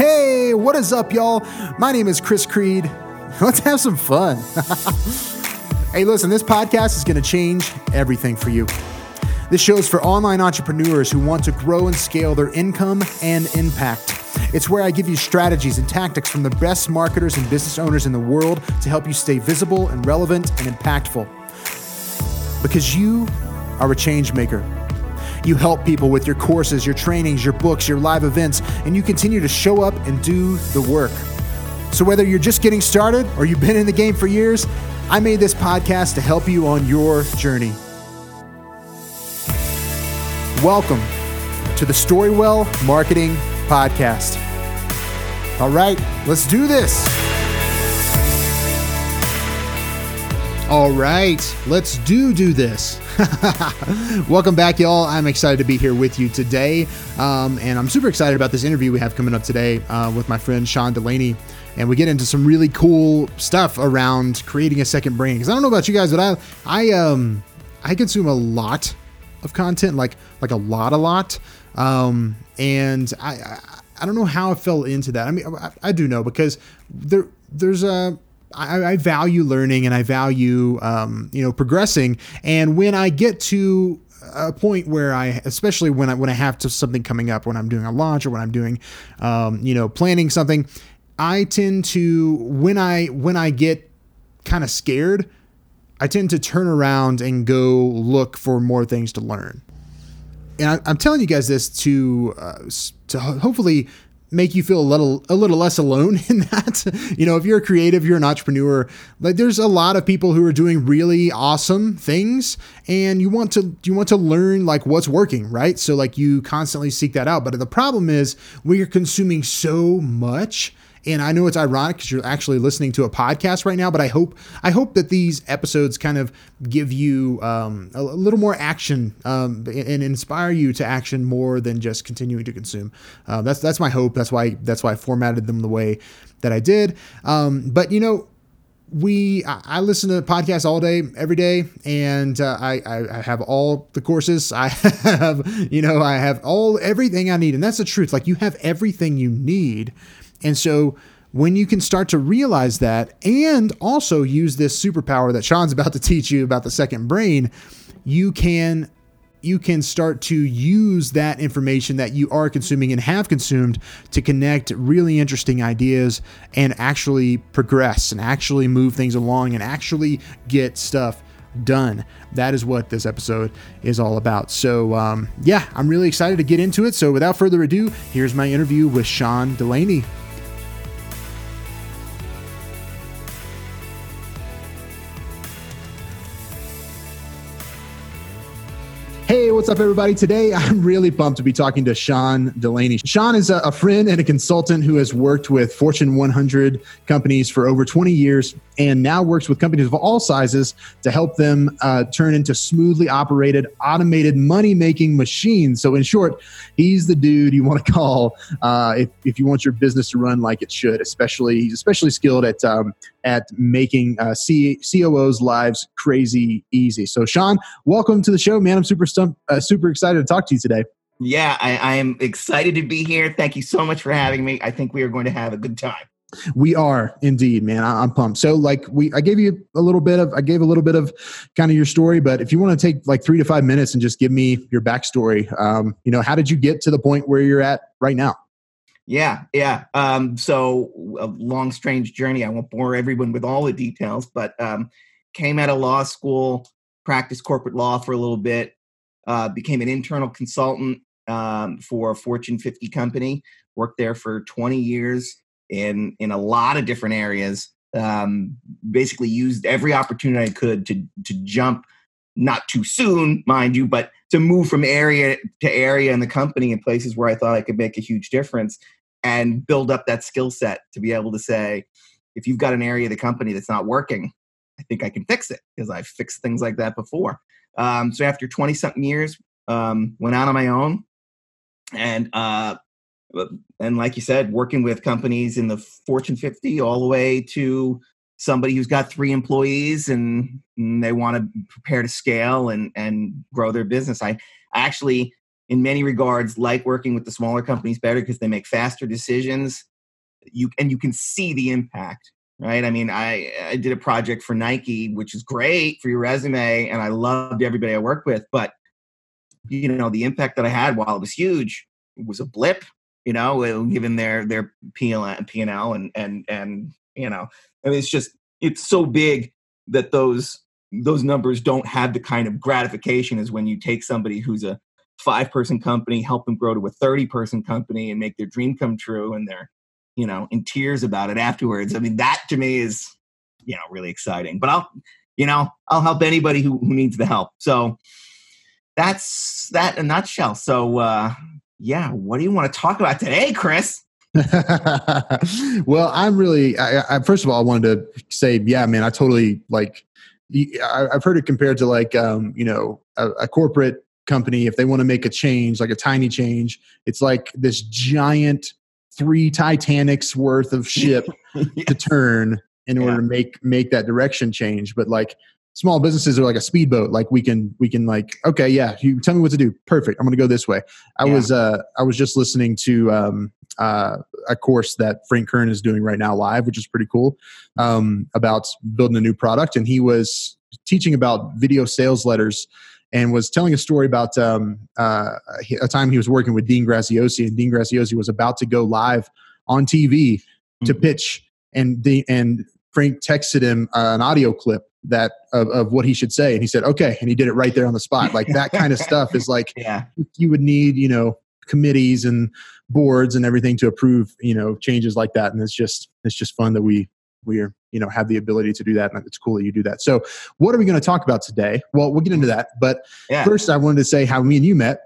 Hey, what is up, y'all? My name is Chris Creed. Let's have some fun. hey, listen, this podcast is going to change everything for you. This show is for online entrepreneurs who want to grow and scale their income and impact. It's where I give you strategies and tactics from the best marketers and business owners in the world to help you stay visible and relevant and impactful. Because you are a change maker. You help people with your courses, your trainings, your books, your live events, and you continue to show up and do the work. So, whether you're just getting started or you've been in the game for years, I made this podcast to help you on your journey. Welcome to the Storywell Marketing Podcast. All right, let's do this. All right, let's do do this. Welcome back, y'all. I'm excited to be here with you today, um, and I'm super excited about this interview we have coming up today uh, with my friend Sean Delaney, and we get into some really cool stuff around creating a second brain. Because I don't know about you guys, but I I um I consume a lot of content, like like a lot, a lot, um, and I, I I don't know how I fell into that. I mean, I, I do know because there there's a I, I value learning and I value um, you know progressing. And when I get to a point where I, especially when I when I have to something coming up, when I'm doing a launch or when I'm doing, um, you know, planning something, I tend to when I when I get kind of scared, I tend to turn around and go look for more things to learn. And I, am telling you guys this to uh, to hopefully make you feel a little a little less alone in that. you know, if you're a creative, you're an entrepreneur, like there's a lot of people who are doing really awesome things and you want to you want to learn like what's working, right? So like you constantly seek that out. But the problem is when you're consuming so much and I know it's ironic because you're actually listening to a podcast right now, but I hope I hope that these episodes kind of give you um, a, little more action um, and inspire you to action more than just continuing to consume. Uh, that's that's my hope. That's why that's why I formatted them the way that I did. Um, but you know, we I listen to podcasts all day, every day, and uh, I, I have all the courses. I have you know I have all everything I need, and that's the truth. Like you have everything you need and so when you can start to realize that and also use this superpower that Sean's about to teach you about the second brain, you can you can start to use that information that you are consuming and have consumed to connect really interesting ideas and actually progress and actually move things along and actually get stuff done. That is what this episode is all about. So, um, yeah, I'm really excited to get into it. So, without further ado, here's my interview with Sean Delaney. What's up, everybody? Today, I'm really pumped to be talking to Sean Delaney. Sean is a, friend and a consultant who has worked with Fortune 100 companies for over 20 years and now works with companies of all sizes to help them uh, turn into smoothly operated, automated money making machines. So, in short, he's the dude you want to call uh, if, if you want your business to run like it should. Especially, he's especially skilled at um, at making uh, C- COOs' lives crazy easy. So, Sean, welcome to the show, man. I'm super stump, uh, super excited to talk to you today. Yeah, I, I am excited to be here. Thank you so much for having me. I think we are going to have a good time. We are indeed, man. I, am pumped. So, like, we I gave you a little bit of I gave a little bit of kind of your story, but if you want to take like three to five minutes and just give me your backstory, um, you know, how did you get to the point where you're at right now? Yeah, yeah. Um, so a long, strange journey. I won't bore everyone with all the details, but um, came out of law school, practiced corporate law for a little bit, uh, became an internal consultant um, for a Fortune 50 company. Worked there for 20 years in in a lot of different areas. Um, basically, used every opportunity I could to to jump, not too soon, mind you, but to move from area to area in the company in places where I thought I could make a huge difference and build up that skill set to be able to say, if you've got an area of the company that's not working, I think I can fix it because I've fixed things like that before. Um, so after 20 something years, um, went out on my own and uh, and like you said, working with companies in the Fortune 50 all the way to somebody who's got three employees and, and they want to prepare to scale and and grow their business. I, I actually, in many regards, like working with the smaller companies better because they make faster decisions. you and you can see the impact right? I mean i i did a project for nike which is great for your resume and i loved everybody i worked with but you know the impact that i had while it was huge was a blip you know given their their p&l and and and you know i mean it's just it's so big that those those numbers don't have the kind of gratification as when you take somebody who's a five person company help them grow to a 30 person company and make their dream come true and they're you know in tears about it afterwards. I mean that to me is you know really exciting but i'll you know i'll help anybody who, who needs the help. So that's that in a nutshell. So uh yeah what do you want to talk about today chris? Well i'm really I, I, first of all i wanted to say yeah man i totally like I, have heard it compared to like um, you know a, a corporate company if they want to make a change like a tiny change it's like this giant three titanics worth of ship yes. to turn in order yeah. to make make that direction change but like small businesses are like a speedboat like we can we can like okay yeah you tell me what to do perfect i'm gonna go this way i yeah. was uh i was just listening to um uh a course that frank kern is doing right now live which is pretty cool um about building a new product and he was teaching about video sales letters and was telling a story about um, uh, a time he was working with Dean Graziosi, and Dean Graziosi was about to go live on TV mm-hmm. to pitch, and the and Frank texted him uh, an audio clip that of, of what he should say, and he said, "Okay," and he did it right there on the spot. Like that kind of stuff is like yeah. you would need, you know, committees and boards and everything to approve, you know, changes like that, and it's just it's just fun that we we are you know have the ability to do that and it's cool that you do that. So what are we going to talk about today? Well we'll get into that but yeah. first i wanted to say how me and you met.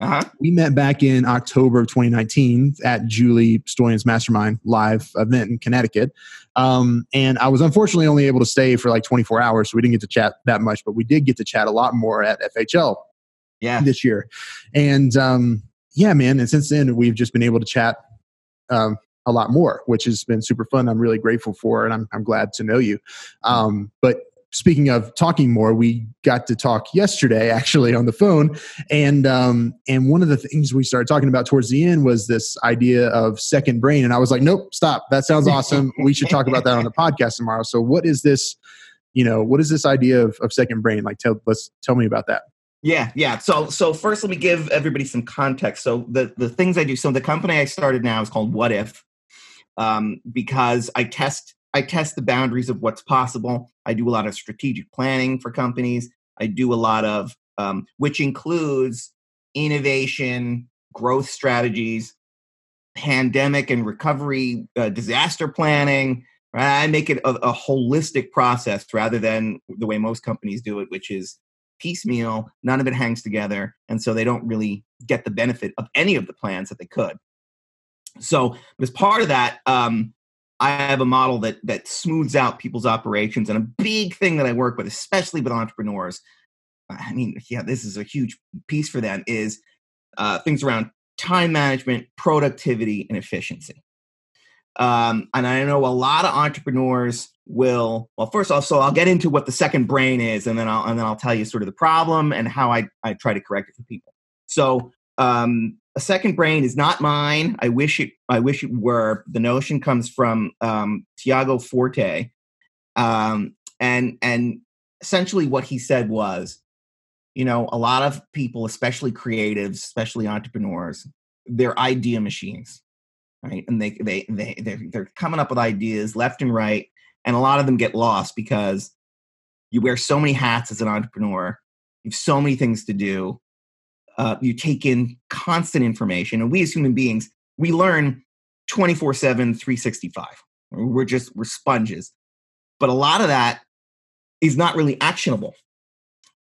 Uh-huh. we met back in october of 2019 at julie stoian's mastermind live event in connecticut. Um, and i was unfortunately only able to stay for like 24 hours so we didn't get to chat that much but we did get to chat a lot more at fhl yeah. this year. And um, yeah man and since then we've just been able to chat um, a lot more, which has been super fun. I'm really grateful for, and I'm, I'm glad to know you. Um, but speaking of talking more, we got to talk yesterday actually on the phone, and um, and one of the things we started talking about towards the end was this idea of second brain, and I was like, nope, stop. That sounds awesome. we should talk about that on the podcast tomorrow. So, what is this? You know, what is this idea of, of second brain? Like, tell let's tell me about that. Yeah, yeah. So so first let me give everybody some context. So the the things I do. So the company I started now is called What If um, because I test I test the boundaries of what's possible. I do a lot of strategic planning for companies. I do a lot of um, which includes innovation, growth strategies, pandemic and recovery, uh, disaster planning. Right? I make it a, a holistic process rather than the way most companies do it, which is piecemeal. None of it hangs together, and so they don't really get the benefit of any of the plans that they could. So as part of that, um, I have a model that that smooths out people's operations, and a big thing that I work with, especially with entrepreneurs. I mean, yeah, this is a huge piece for them is uh, things around time management, productivity, and efficiency. Um, and I know a lot of entrepreneurs will. Well, first off, so I'll get into what the second brain is, and then I'll and then I'll tell you sort of the problem and how I I try to correct it for people. So um, a second brain is not mine. I wish it. I wish it were. The notion comes from um, Tiago Forte, um, and and essentially what he said was, you know, a lot of people, especially creatives, especially entrepreneurs, they're idea machines, right? And they they they they're, they're coming up with ideas left and right, and a lot of them get lost because you wear so many hats as an entrepreneur. You have so many things to do uh, you take in constant information. And we as human beings we learn 24 7 365 we're just we're sponges. But a lot of that is not really actionable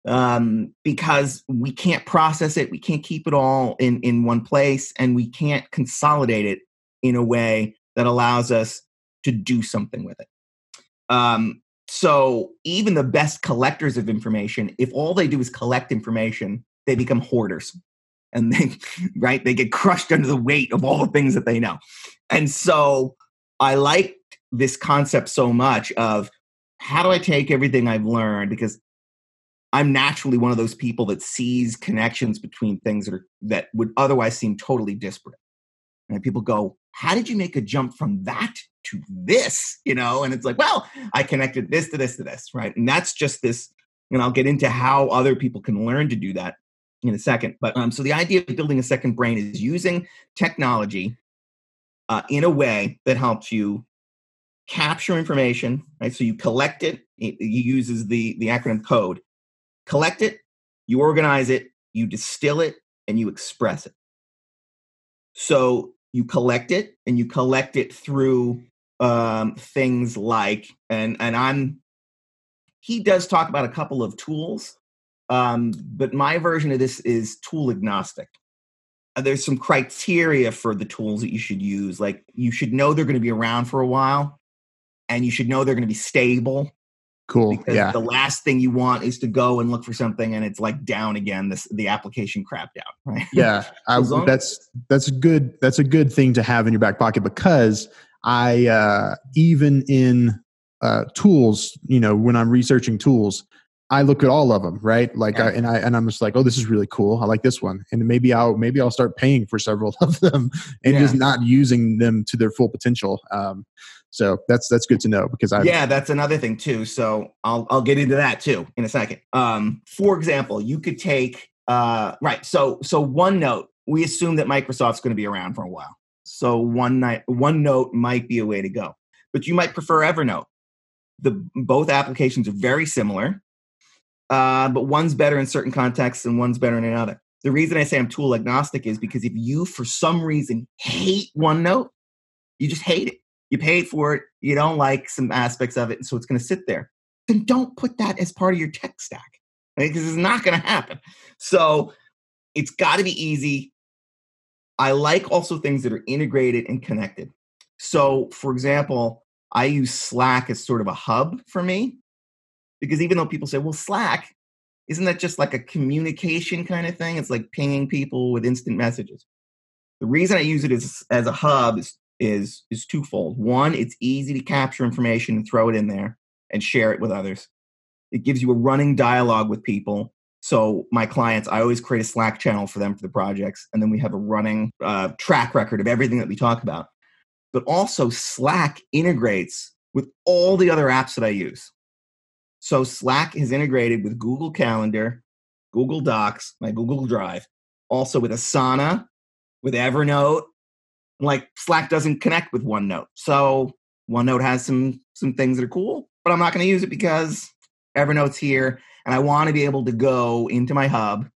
um, because we can't process it we can't keep it all in in one place and we can't consolidate it in a way that allows us to do something with it. Um, so even the best collectors of information if all they do is collect information they become hoarders and they right they get crushed under the weight of all the things that they know and so i like this concept so much of how do i take everything i've learned because i'm naturally one of those people that sees connections between things that are that would otherwise seem totally disparate And people go, how did you make a jump from that to this? You know, and it's like, well, I connected this to this to this, right? And that's just this, and I'll get into how other people can learn to do that in a second. But um, so the idea of building a second brain is using technology uh, in a way that helps you capture information, right? So you collect it. It, uses the the acronym code. Collect it, you organize it, you distill it, and you express it. So you collect it, and you collect it through um, things like, and and I'm. He does talk about a couple of tools, um, but my version of this is tool agnostic. Uh, there's some criteria for the tools that you should use. Like you should know they're going to be around for a while, and you should know they're going to be stable Cool. because Yeah. the last thing you want is to go and look for something and it's like down again this the application crapped out right Yeah. I, that's that's a good that's a good thing to have in your back pocket because I uh, even in uh, tools, you know, when I'm researching tools, I look at all of them, right? Like, I, and I and I'm just like, oh, this is really cool. I like this one, and maybe I'll maybe I'll start paying for several of them and Yeah. just not using them to their full potential. Um, so that's that's good to know because I yeah that's another thing too so i'll i'll get into that too in a second um for example you could take uh right so so onenote we assume that microsoft's going to be around for a while so one night onenote might be a way to go but you might prefer evernote the both applications are very similar uh, but one's better in certain contexts and one's better in another the reason i say i'm tool agnostic is because if you for some reason hate onenote you just hate it you paid for it, you don't like some aspects of it, so it's going to sit there. Then don't put that as part of your tech stack? Because it's not going to happen. So it's got to be easy. I like also things that are integrated and connected. So, for example, I use Slack as sort of a hub for me because even though people say, well, Slack, isn't that just like a communication kind of thing? It's like pinging people with instant messages. The reason I use it as, as a hub is is is twofold. One, it's easy to capture information and throw it in there and share it with others. It gives you a running dialogue with people. So my clients, I always create a Slack channel for them for the projects, and then we have a running uh, track record of everything that we talk about. But also, Slack integrates with all the other apps that I use. So Slack is integrated with Google Calendar, Google Docs, my Google Drive, also with Asana, with Evernote, like Slack doesn't connect with OneNote. So OneNote has some some things that are cool, but I'm not going to use it because Evernote's here and I want to be able to go into my hub,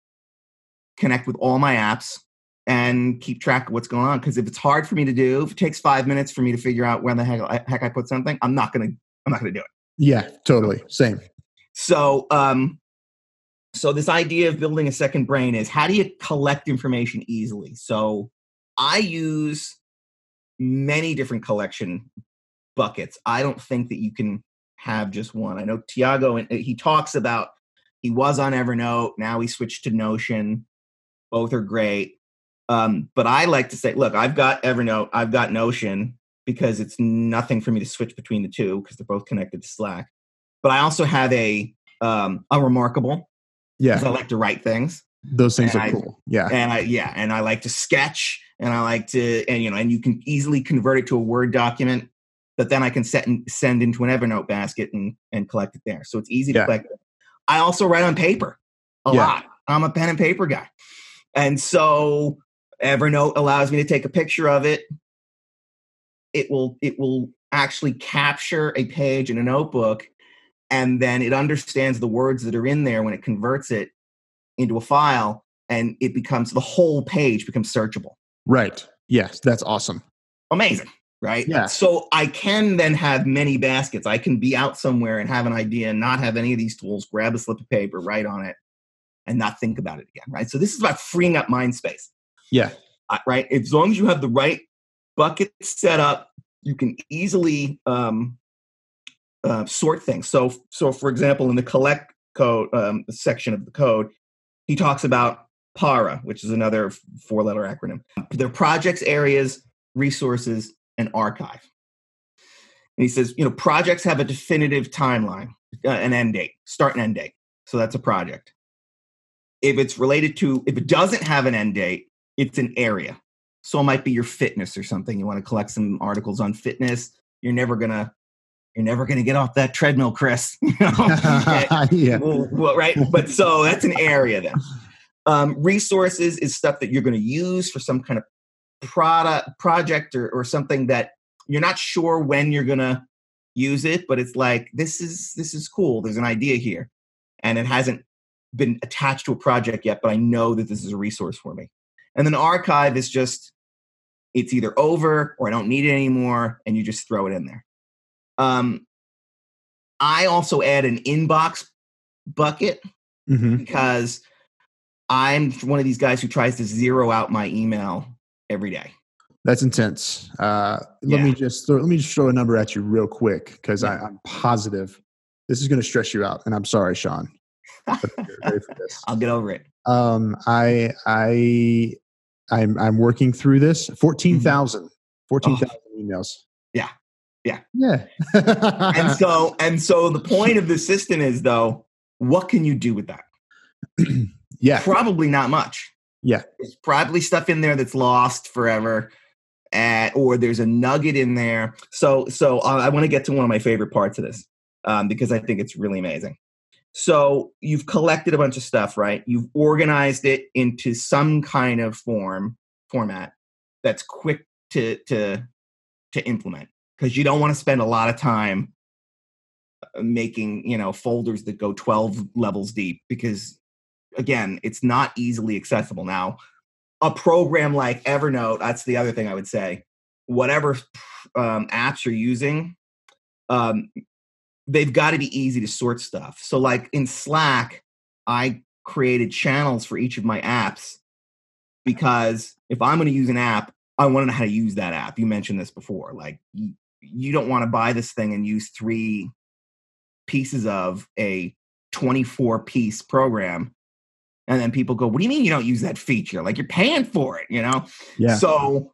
connect with all my apps and keep track of what's going on because if it's hard for me to do, if it takes 5 minutes for me to figure out where the heck, heck I put something, I'm not going to I'm not going to do it. Yeah, totally same. So, um, so this idea of building a second brain is how do you collect information easily? So, I use many different collection buckets. I don't think that you can have just one. I know Tiago, and he talks about he was on Evernote. Now he switched to Notion. Both are great. Um, but I like to say, look, I've got Evernote, I've got Notion because it's nothing for me to switch between the two because they're both connected to Slack. But I also have a um, a remarkable because Yeah, I like to write things those things and are I- cool. Yeah, and I yeah, and I like to sketch, and I like to, and you know, and you can easily convert it to a Word document that then I can set and send into an Evernote basket and and collect it there. So it's easy to Yeah. collect. I also write on paper a Yeah. lot. I'm a pen and paper guy, and so Evernote allows me to take a picture of it. It will it will actually capture a page in a notebook, and then it understands the words that are in there when it converts it into a file and it becomes the whole page becomes searchable. right. Yes, that's awesome. Amazing, right? Yeah. So I can then have many baskets. I can be out somewhere and have an idea and not have any of these tools, grab a slip of paper, write on it, and not think about it again, right? So this is about freeing up mind space, Yeah, uh, right? As long as you have the right bucket set up, you can easily um, uh, sort things. So, so for example, in the collect code um, section of the code, he talks about PARA, which is another four letter acronym. They're projects, areas, resources, and archive. And he says, you know, projects have a definitive timeline, uh, an end date, start and end date. So that's a project. If it's related to, if it doesn't have an end date, it's an area. So it might be your fitness or something. You want to collect some articles on fitness. You're never gonna you're never gonna get off that treadmill, Chris. You know? yeah. well, well, right. But so that's an area then. Um, resources is stuff that you're going to use for some kind of product project or, or something that you're not sure when you're going to use it, but it's like this is this is cool. There's an idea here, and it hasn't been attached to a project yet, but I know that this is a resource for me. And then archive is just it's either over or I don't need it anymore, and you just throw it in there. Um, I also add an inbox bucket hmm because I'm one of these guys who tries to zero out my email every day. That's intense. Uh, let Yeah. me just throw, let me just throw a number at you real quick because Yeah. I'm positive this is going to stress you out. And I'm sorry, Sean. but you're ready for this. I'll get over it. Um, I I I'm I'm working through this. 14,000. 14,000 emails. Mm-hmm. Yeah. Yeah. Yeah. And so and so the point of the system is though, what can you do with that? yeah. Probably not much. Yeah. There's probably stuff in there that's lost forever. Uh, or there's a nugget in there. So, so uh, I want to get to one of my favorite parts of this um, because I think it's really amazing. So you've collected a bunch of stuff, right? You've organized it into some kind of form format that's quick to to to implement because you don't want to spend a lot of time uh, making you know folders that go 12 levels deep because again it's not easily accessible now a program like evernote that's the other thing i would say whatever um, apps you're using um, they've got to be easy to sort stuff. So like in slack i created channels for each of my apps because if i'm going to use an app i want to know how to use that app. You mentioned this before like you, you don't want to buy this thing and use three pieces of a 24 piece program and then people go what do you mean you don't use that feature? Like you're paying for it you know? Yeah. so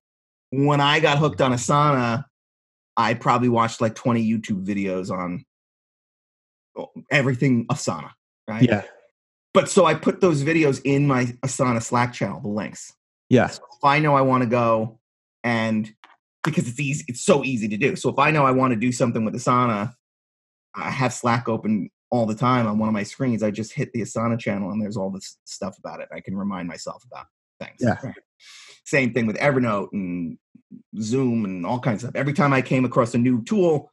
when i got hooked on asana i probably watched like 20 youtube videos on everything asana right yeah. but so i put those videos in my asana slack channel the links Yeah. so if I know I want to go and because it's easy, it's so easy to do. So if I know I want to do something with Asana, I have Slack open all the time on one of my screens. I just hit the Asana channel and there's all this stuff about it. I can remind myself about things. Yeah. Same thing with Evernote and Zoom and all kinds of stuff. Every time I came across a new tool,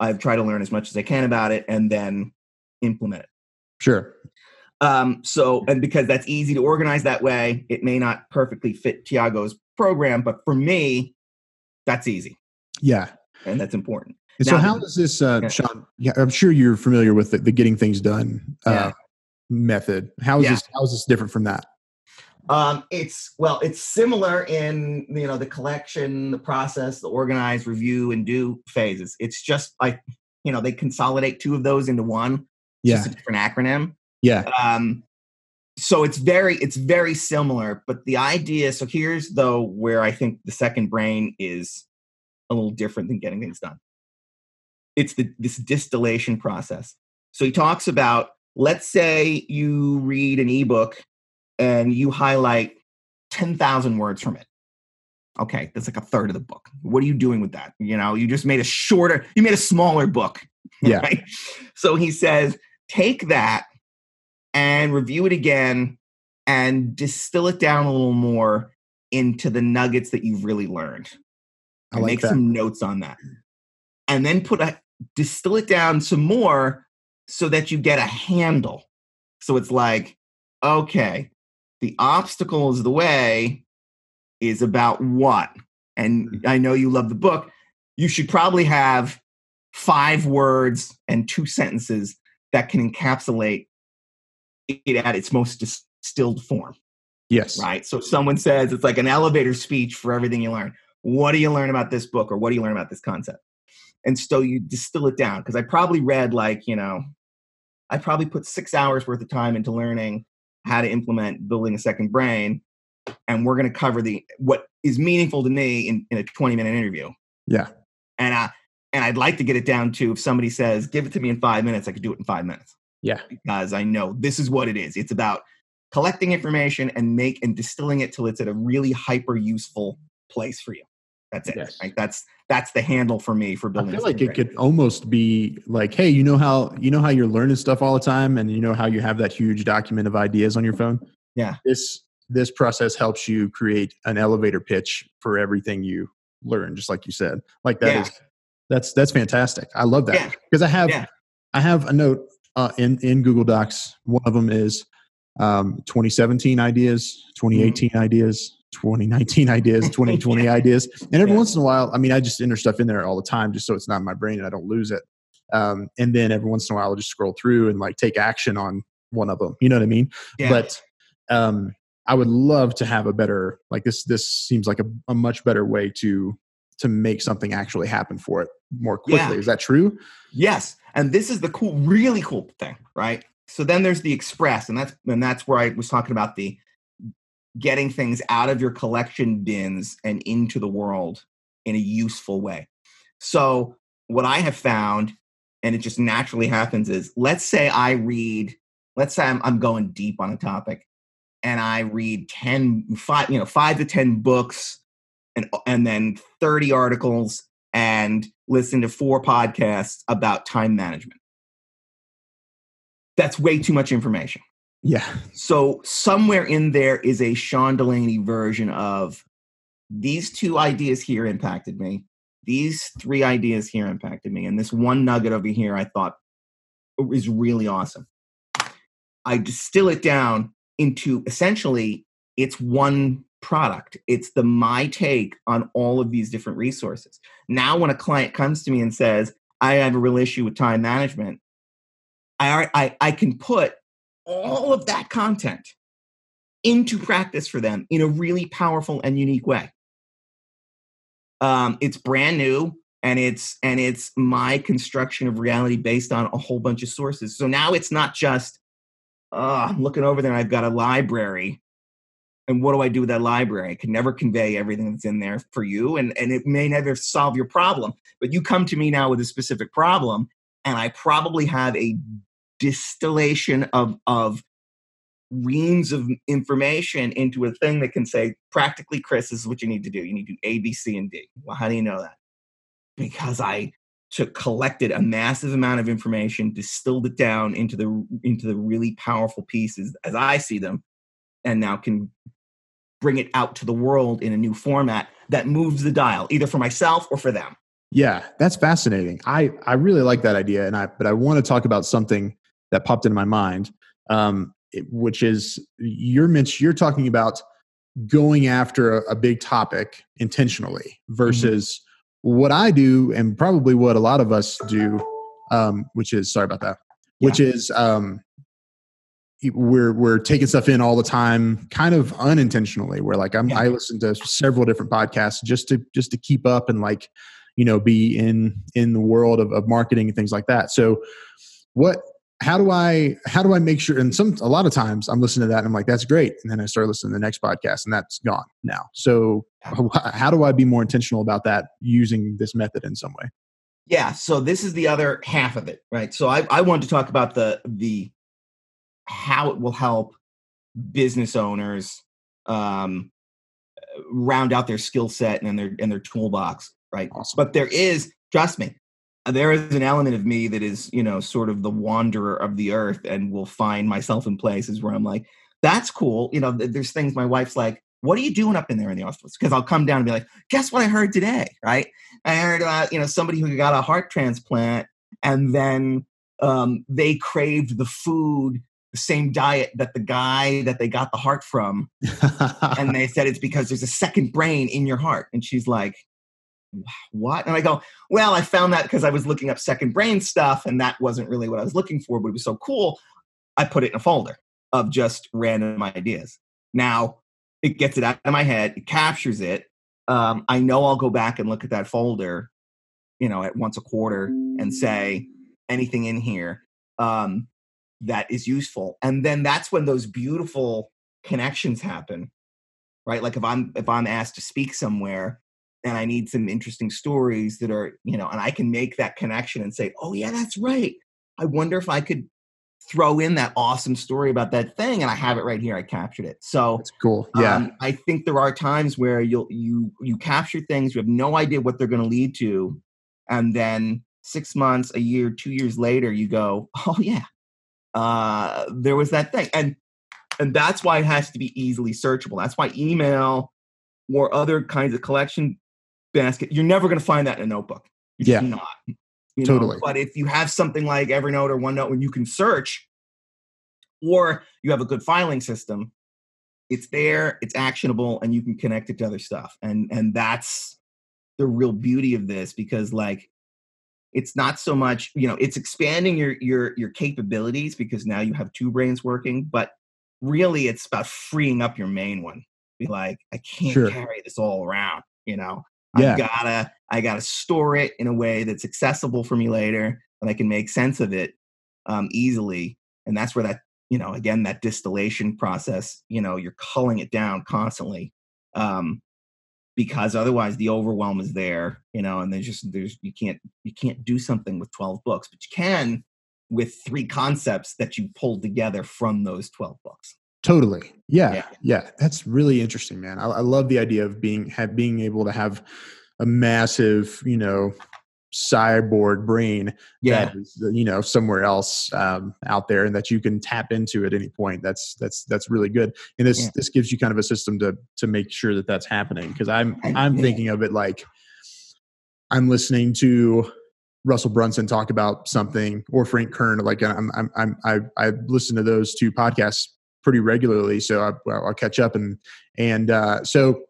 I've tried to learn as much as I can about it and then implement it. Sure. Um, so, and because that's easy to organize that way, it may not perfectly fit Tiago's program, but for me, that's easy Yeah. and that's important. And so, how does this, uh, Yeah. Sean? Yeah, I'm sure you're familiar with the, the getting things done uh, Yeah. method. How is Yeah. this? How is this different from that? Um, it's well, it's similar in you know the collection, the process, the organize, review, and do phases. It's just like you know they consolidate two of those into one. It's Yeah. just a different acronym. Yeah. um so it's very it's very similar but the idea so here's though where i think the second brain is a little different than getting things done it's the this distillation process so he talks about let's say you read an ebook and you highlight 10,000 words from it okay that's like a third of the book what are you doing with that you know you just made a shorter you made a smaller book Yeah. right? so he says take that and review it again and distill it down a little more into the nuggets that you've really learned. I like make that. some notes on that. And then put a distill it down some more so that you get a handle. So it's like, okay, the obstacle is the way is about what? And mm-hmm. I know you love the book. You should probably have five words and two sentences that can encapsulate it at its most distilled form, Yes. right? So someone says it's like an elevator speech for everything you learn. What do you learn about this book or what do you learn about this concept? And so you distill it down because I probably read like, you know, I probably put six hours worth of time into learning how to implement building a second brain. And we're going to cover the what is meaningful to me in, in a 20 minute interview. Yeah. And I and I'd like to get it down to if somebody says, give it to me in five minutes, I could do it in five minutes Yeah. because I know this is what it is. It's about collecting information and make and distilling it till it's at a really hyper useful place for you. That's it. Yes. Right? That's that's the handle for me for building. I feel like it could almost be like, hey, you know how you know how you're learning stuff all the time, and you know how you have that huge document of ideas on your phone. Yeah. This this process helps you create an elevator pitch for everything you learn, just like you said. Like that is Yeah. that's that's fantastic. I love that Yeah. because I have Yeah. I have a note uh, in in Google Docs. One of them is um, 2017 ideas, 2018 ideas, 2019 ideas, 2020 ideas, and every Yeah. once in a while, I mean, I just enter stuff in there all the time, just so it's not in my brain and I don't lose it. Um, and then every once in a while, I'll just scroll through and like take action on one of them. You know what I mean? Yeah. But um, I would love to have a better like this. This seems like a, a much better way to to make something actually happen for it more quickly. Yeah. Is that true? Yes, and this is the cool, really cool thing, right? So then there's the express, and that's and that's where I was talking about the getting things out of your collection bins and into the world in a useful way. So what I have found, and it just naturally happens, is let's say I read, let's say I'm, I'm going deep on a topic, and I read 10, five, you know, five to ten books, and and then thirty articles and listen to four podcasts about time management. That's way too much information. Yeah. So somewhere in there is a Sean Delaney version of these two ideas here impacted me. These three ideas here impacted me. And this one nugget over here I thought is really awesome. I distill it down into essentially it's one product. It's the my take on all of these different resources. Now, when a client comes to me and says, I have a real issue with time management, I, I, I can put all of that content into practice for them in a really powerful and unique way. Um, it's brand new and it's and it's my construction of reality based on a whole bunch of sources. So now it's not just uh, I'm looking over there and I've got a library and what do I do with that library? I can never convey everything that's in there for you, and, and it may never solve your problem. But you come to me now with a specific problem, and I probably have a distillation of of reams of information into a thing that can say practically, Chris, this is what you need to do. You need to do A, B, C, and D. Well, how do you know that? Because I took collected a massive amount of information, distilled it down into the into the really powerful pieces as I see them, and now can bring it out to the world in a new format that moves the dial, either for myself or for them. Yeah, that's fascinating. I I really like that idea, and I but I want to talk about something that popped into my mind, um, it- which is you're mention, you're talking about going after a, a big topic intentionally versus what I do, and probably what a lot of us do, um, which is sorry about that, which is um, we're we're taking stuff in all the time, kind of unintentionally. We're like I'm, Yeah. I listen to several different podcasts just to just to keep up and like you know be in in the world of, of marketing and things like that so what how do i how do i make sure and some a lot of times i'm listening to that and i'm like that's great and then i start listening to the next podcast and that's gone now so how do i be more intentional about that using this method in some way Yeah, so this is the other half of it, right? So I, I wanted to talk about the the how it will help business owners um, round out their skill set and their and their toolbox, right? Awesome. But there is, trust me, there is an element of me that is, you know, sort of the wanderer of the earth, and will find myself in places where I'm like, that's cool. You know, there's things my wife's like, what are you doing up in there in the office? Because I'll come down and be like, guess what I heard today, right? I heard about you know somebody who got a heart transplant and then um, they craved the food, the same diet that the guy that they got the heart from, and they said it's because there's a second brain in your heart. And she's like, what? And I go, well, I found that because I was looking up second brain stuff, and that wasn't really what I was looking for, but it was so cool. I put it in a folder of just random ideas. Now it gets it out of my head, it captures it. Um, I know I'll go back and look at that folder, you know, at once a quarter and say anything in here um, that is useful. And then that's when those beautiful connections happen, right? Like if I'm if I'm asked to speak somewhere and I need some interesting stories that are, you know, and I can make that connection and say, oh yeah, that's right. I wonder if I could throw in that awesome story about that thing and I have it right here. I captured it. So That's cool. Yeah. um, I think there are times where you'll you you capture things, you have no idea what they're gonna lead to, and then six months, a year, two years later, you go, Oh yeah, uh, there was that thing. And and that's why it has to be easily searchable. That's why email or other kinds of collection basket, you're never gonna find that in a notebook. You're Yeah. just not. You Totally. But if you have something like Evernote or OneNote when you can search, or you have a good filing system, it's there, it's actionable, and you can connect it to other stuff. And and that's the real beauty of this because like it's not so much, you know, it's expanding your your your capabilities because now you have two brains working, but really it's about freeing up your main one. Be like, I can't Sure. carry this all around, you know. Yeah. I gotta I gotta store it in a way that's accessible for me later and I can make sense of it um, easily. And that's where that, you know, again, that distillation process, you know, you're culling it down constantly. Um, because otherwise the overwhelm is there, you know, and there's just there's you can't you can't do something with 12 books, but you can with three concepts that you pulled together from those 12 books. Totally. Yeah. Yeah. Yeah. That's really interesting, man. I, I love the idea of being have being able to have a massive, you know, cyborg brain that is, uh, you know, somewhere else um, out there, and that you can tap into at any point. That's that's that's really good. And this Yeah. this gives you kind of a system to to make sure that that's happening. Because I'm I'm yeah. thinking of it like I'm listening to Russell Brunson talk about something or Frank Kern. Like I'm, I'm, I'm I, I listen to those two podcasts pretty regularly, so I, well, I'll catch up and and uh, so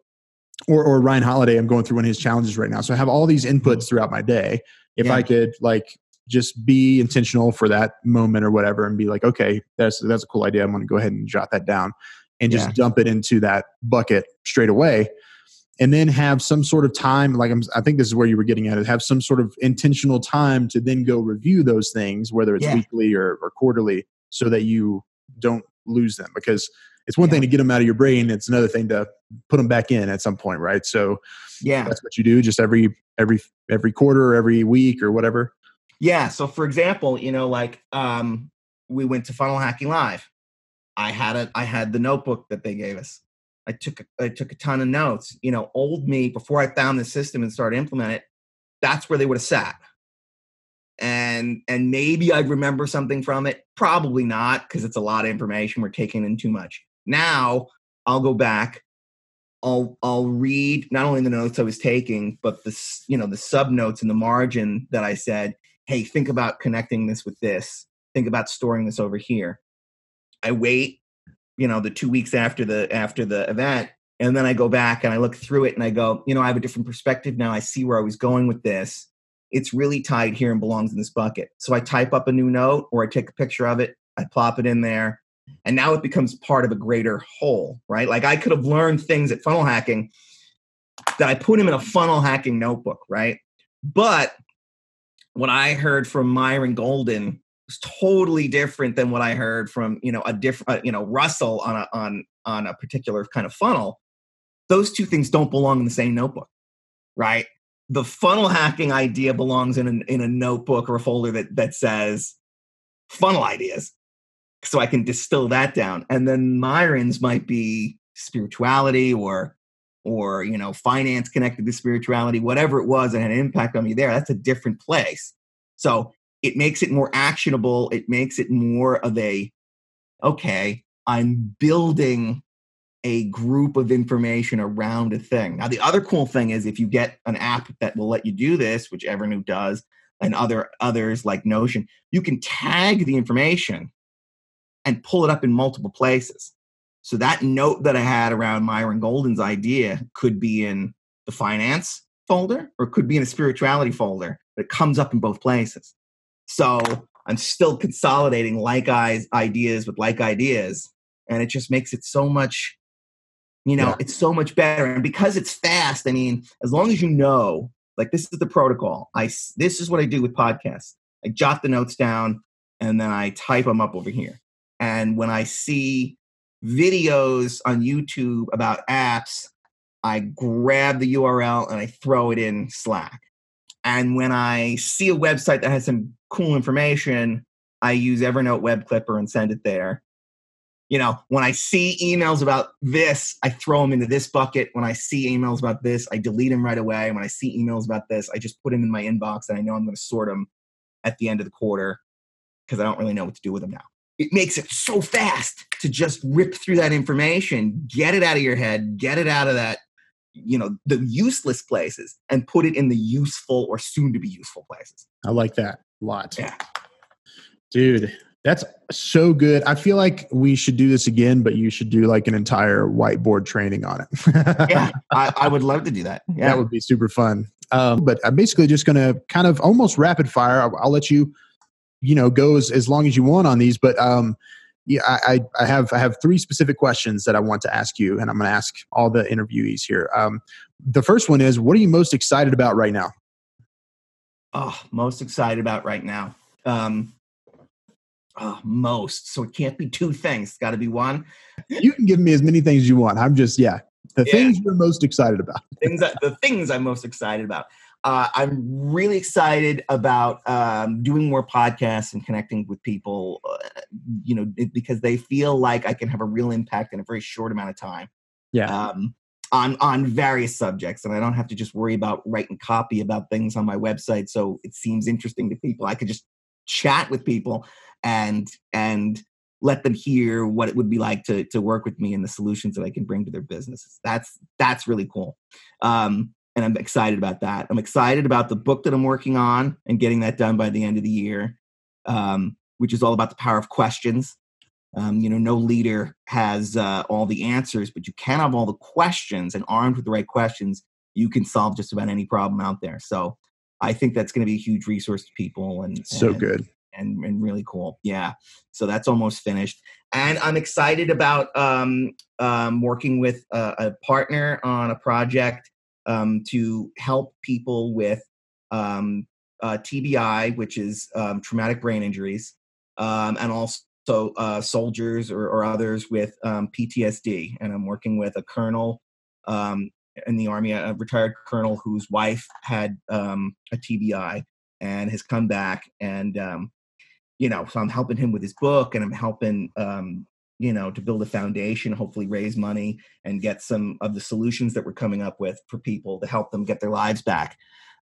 or or Ryan Holiday. I'm going through one of his challenges right now, so I have all these inputs throughout my day. If Yeah. I could like just be intentional for that moment or whatever, and be like, okay, that's that's a cool idea. I'm going to go ahead and jot that down and just Yeah. dump it into that bucket straight away and then have some sort of time like I'm, i think this is where you were getting at it have some sort of intentional time to then go review those things whether it's Yeah. weekly or, or quarterly so that you don't lose them because it's one Yeah. thing to get them out of your brain it's another thing to put them back in at some point right so Yeah. that's what you do just every every every quarter or every week or whatever Yeah. So for example, you know, like um, we went to Funnel Hacking Live. I had a I had the notebook that they gave us. I took i took a ton of notes. You know, old me before I found the system and started implementing it. That's where they would have sat. And and maybe I'd remember something from it. Probably not because it's a lot of information. We're taking in too much. Now I'll go back. I'll I'll read not only the notes I was taking, but the you know the sub notes in the margin that I said hey, think about connecting this with this. Think about storing this over here. I wait, you know, the two weeks after the after the event, and then I go back and I look through it and I go, you know, I have a different perspective now. I see where I was going with this. It's really tied here and belongs in this bucket. So I type up a new note or I take a picture of it, I plop it in there, and now it becomes part of a greater whole, right? Like I could have learned things at funnel hacking that I put them in a funnel hacking notebook, right? But what I heard from Myron Golden was totally different than what I heard from you know a different uh, you know Russell on a on on a particular kind of funnel. Those two things don't belong in the same notebook, right? The funnel hacking idea belongs in a, in a notebook or a folder that that says funnel ideas, so I can distill that down. And then Myron's might be spirituality or or you know finance connected to spirituality whatever it was that had an impact on me there that's a different place. So it makes it more actionable. It makes it more of a okay i'm building a group of information around a thing now the other cool thing is if you get an app that will let you do this which evernote does and other others like notion you can tag the information and pull it up in multiple places so that note that I had around Myron Golden's idea could be in the finance folder or could be in a spirituality folder, but it comes up in both places. So I'm still consolidating like eyes ideas with like ideas, and it just makes it so much, you know, Yeah. it's so much better. And because it's fast, I mean, as long as you know, like this is the protocol. I this is what I do with podcasts. I jot the notes down and then I type them up over here. And when I see videos on YouTube about apps, I grab the URL and I throw it in Slack. And when I see a website that has some cool information, I use Evernote Web Clipper and send it there. You know, when I see emails about this, I throw them into this bucket. When I see emails about this, I delete them right away. When I see emails about this, I just put them in my inbox and I know I'm going to sort them at the end of the quarter because I don't really know what to do with them now. It makes it so fast to just rip through that information, get it out of your head, get it out of that, you know, the useless places and put it in the useful or soon to be useful places. I like that a lot. Yeah. Dude, that's so good. I feel like we should do this again, but you should do like an entire whiteboard training on it. yeah, I, I, would love to do that. Yeah. That would be super fun. Um, but I'm basically just going to kind of almost rapid fire. I'll, I'll, let you, you know, go as, as long as you want on these. But um, yeah, I, I have I have three specific questions that I want to ask you, and I'm going to ask all the interviewees here. Um, the first one is, what are you most excited about right now? Oh, most excited about right now. Um, oh, most. So it can't be two things. It's got to be one. You can give me as many things as you want. I'm just yeah. The yeah. things you're most excited about. things that, the things I'm most excited about. Uh, I'm really excited about um, doing more podcasts and connecting with people, uh, you know, because they feel like I can have a real impact in a very short amount of time. Yeah. Um, on on various subjects, and I don't have to just worry about writing copy about things on my website, so it seems interesting to people. I could just chat with people and and let them hear what it would be like to to work with me and the solutions that I can bring to their businesses. That's that's really cool. Um, and I'm excited about that. I'm excited about the book that I'm working on and getting that done by the end of the year, um, which is all about the power of questions. Um, you know, no leader has uh, all the answers, but you can have all the questions, and armed with the right questions, you can solve just about any problem out there. So, I think that's going to be a huge resource to people, and so and, good and and really cool. Yeah, so that's almost finished, and I'm excited about um, um, working with a, a partner on a project um, to help people with um, uh, TBI, which is um, traumatic brain injuries, um, and also uh, soldiers or, or, others with um, PTSD. And I'm working with a colonel um, in the Army, a retired colonel whose wife had um, a TBI and has come back. And, um, you know, so I'm helping him with his book and I'm helping um, you know to build a foundation hopefully raise money and get some of the solutions that we're coming up with for people to help them get their lives back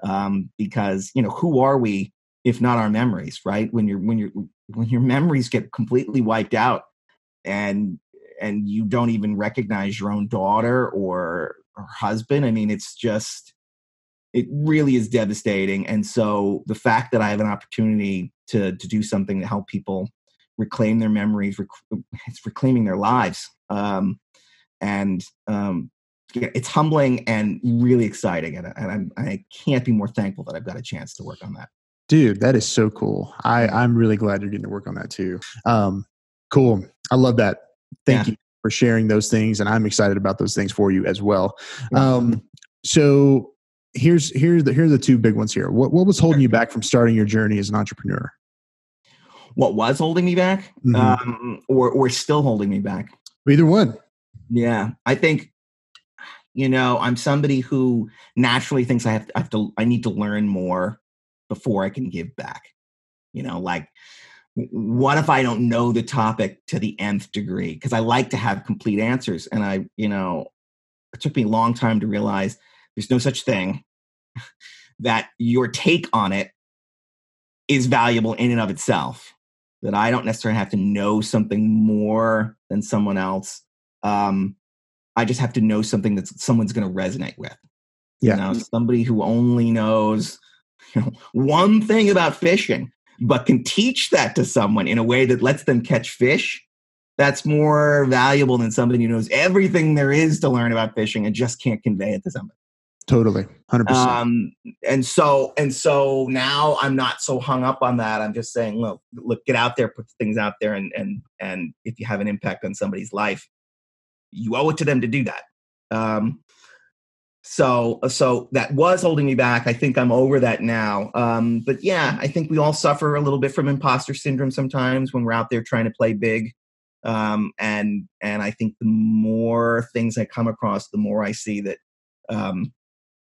um, because you know who are we if not our memories right when you're when you're when your memories get completely wiped out and and you don't even recognize your own daughter or, or husband i mean it's just it really is devastating and so the fact that i have an opportunity to to do something to help people reclaim their memories, rec- it's reclaiming their lives. Um, and um, it's humbling and really exciting. And, and I'm, I can't be more thankful that I've got a chance to work on that. Dude, that is so cool. I, I'm really glad you're getting to work on that too. Um, cool. I love that. Thank yeah. you for sharing those things. And I'm excited about those things for you as well. Um, so here's here's the here are the two big ones here. What what was holding you back from starting your journey as an entrepreneur? what was holding me back mm-hmm. um, or, or still holding me back. Either one. Yeah. I think, you know, I'm somebody who naturally thinks I have, to, I have to, I need to learn more before I can give back. You know, like, what if I don't know the topic to the nth degree? Because I like to have complete answers. And I, you know, it took me a long time to realize there's no such thing that your take on it is valuable in and of itself that I don't necessarily have to know something more than someone else. Um, I just have to know something that someone's going to resonate with. Yeah. You know, somebody who only knows you know, one thing about fishing, but can teach that to someone in a way that lets them catch fish. That's more valuable than somebody who knows everything there is to learn about fishing and just can't convey it to somebody. Totally, hundred percent. Um, and so and so now I'm not so hung up on that. I'm just saying, look, look, get out there, put things out there, and and and if you have an impact on somebody's life, you owe it to them to do that. Um, so so that was holding me back. I think I'm over that now. Um, but yeah, I think we all suffer a little bit from imposter syndrome sometimes when we're out there trying to play big. Um, and and I think the more things I come across, the more I see that um,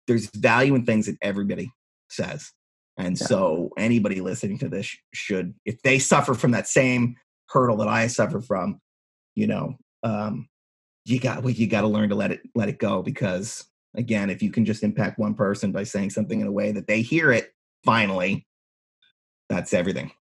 there's value in things that everybody says And yeah. so anybody listening to this should, if they suffer from that same hurdle that I suffer from, you know, um, you got well, you got to learn to let it let it go because again, if you can just impact one person by saying something in a way that they hear it finally, that's everything.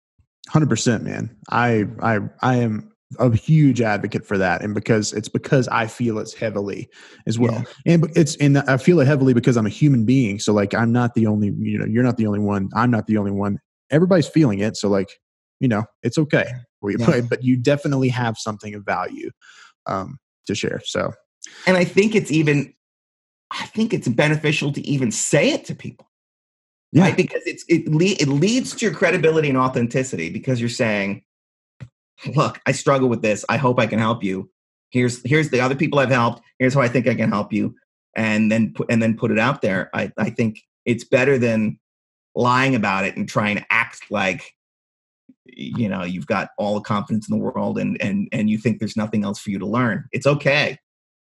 Hundred percent, man. I I I am a huge advocate for that and because it's because i feel it heavily as well yeah. and it's and i feel it heavily because i'm a human being so like i'm not the only you know you're not the only one i'm not the only one everybody's feeling it so like you know it's okay yeah. but you definitely have something of value um, to share so and i think it's even i think it's beneficial to even say it to people yeah. right because it's it, le- it leads to your credibility and authenticity because you're saying look, I struggle with this. I hope I can help you. Here's here's the other people I've helped. Here's how I think I can help you, and then put and then put it out there. I I think it's better than lying about it and trying to act like you know you've got all the confidence in the world and and and you think there's nothing else for you to learn. It's okay.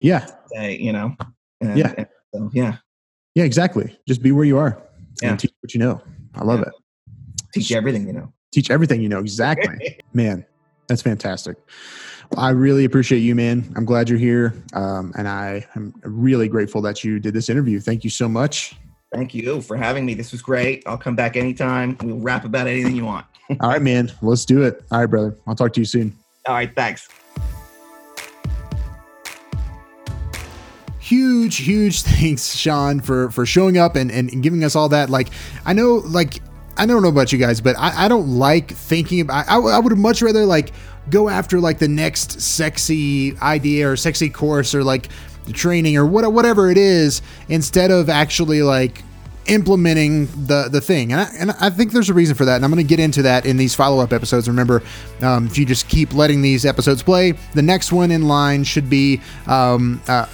Yeah. Say, you know. And, yeah. And so, yeah. Yeah. Exactly. Just be where you are. Yeah. teach what you know. I love yeah. it. Teach everything you know. Teach everything you know. Exactly. Man, that's fantastic. Well, I really appreciate you, man. I'm glad you're here. Um, and I am really grateful that you did this interview. Thank you so much. Thank you for having me. This was great. I'll come back anytime. We'll rap about anything you want. All right, man. Let's do it. All right, brother. I'll talk to you soon. All right. Thanks. Huge huge thanks sean for for showing up and, and giving us all that like i know like I don't know about you guys, but I, I don't like thinking about. I, I would much rather like go after like the next sexy idea or sexy course or like the training or what, whatever it is instead of actually like implementing the the thing and I, and I think there's a reason for that and i'm going to get into that in these follow-up episodes remember um, if you just keep letting these episodes play the next one in line should be um, uh,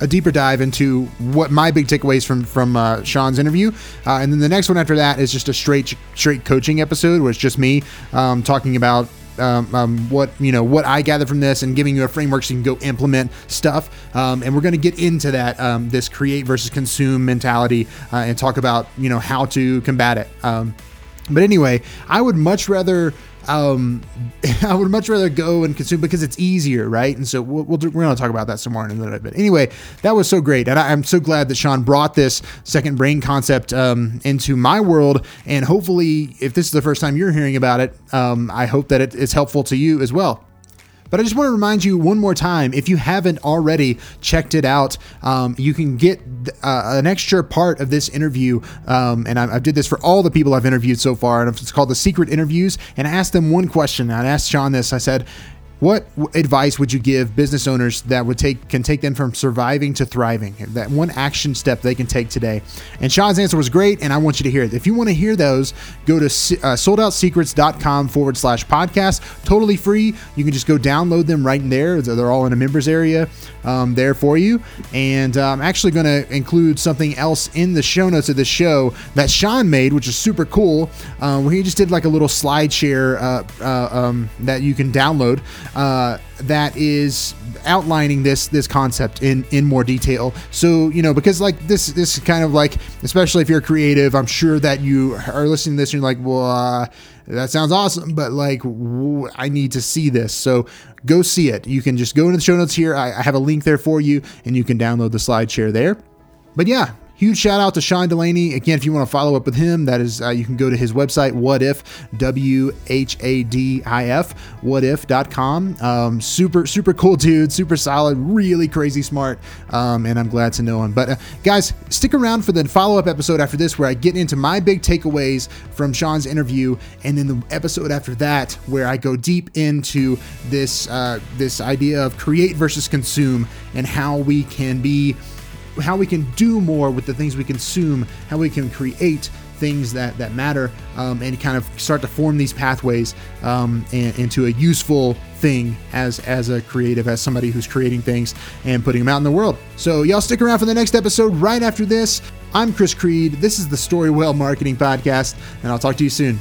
a deeper dive into what my big takeaways from from uh, Sean's interview, uh, and then the next one after that is just a straight straight coaching episode where it's just me um, talking about um, um, what you know what I gather from this and giving you a framework so you can go implement stuff. Um, and we're going to get into that um, this create versus consume mentality uh, and talk about you know how to combat it. Um, but anyway, I would much rather um, I would much rather go and consume because it's easier, right? And so we'll, we are going to talk about that some more in a little bit. Anyway, that was so great, and I, am so glad that Sean brought this second brain concept um, into my world. And hopefully, if this is the first time you're hearing about it, um, I hope that it, it's helpful to you as well. But I just want to remind you one more time if you haven't already checked it out, um, you can get uh, an extra part of this interview. Um, and I, I, did this for all the people I've interviewed so far. And it's called the Secret Interviews. And I asked them one question. I asked Sean this I said, what advice would you give business owners that would take can take them from surviving to thriving? That one action step they can take today. And Sean's answer was great, and I want you to hear it. If you want to hear those, go to uh, soldoutsecrets.com forward slash podcast. Totally free. You can just go download them right in there. They're all in a members area um, there for you. And uh, I'm actually going to include something else in the show notes of this show that Sean made, which is super cool. Uh, where he just did like a little slide share uh, uh um, that you can download uh, that is outlining this this concept in in more detail. So you know because like this this is kind of like especially if you're creative, I'm sure that you are listening to this and you're like, well. Uh, that sounds awesome, but like, I need to see this. So go see it. You can just go into the show notes here. I, I have a link there for you, and you can download the slide share there. But yeah, Huge shout out to Sean Delaney. Again, if you want to follow up with him, that is, uh, you can go to his website, what if, W H A D I F, whatif.com. Um, super, super cool dude, super solid, really crazy smart. Um, and I'm glad to know him. But uh, guys, stick around for the follow up episode after this where I get into my big takeaways from Sean's interview. And then the episode after that where I go deep into this, uh, this idea of create versus consume and how we can be how we can do more with the things we consume, how we can create things that that matter, um, and kind of start to form these pathways um, and, into a useful thing as as a creative, as somebody who's creating things and putting them out in the world. So y'all stick around for the next episode right after this. I'm Chris Creed. This is the Storywell Marketing Podcast, and I'll talk to you soon.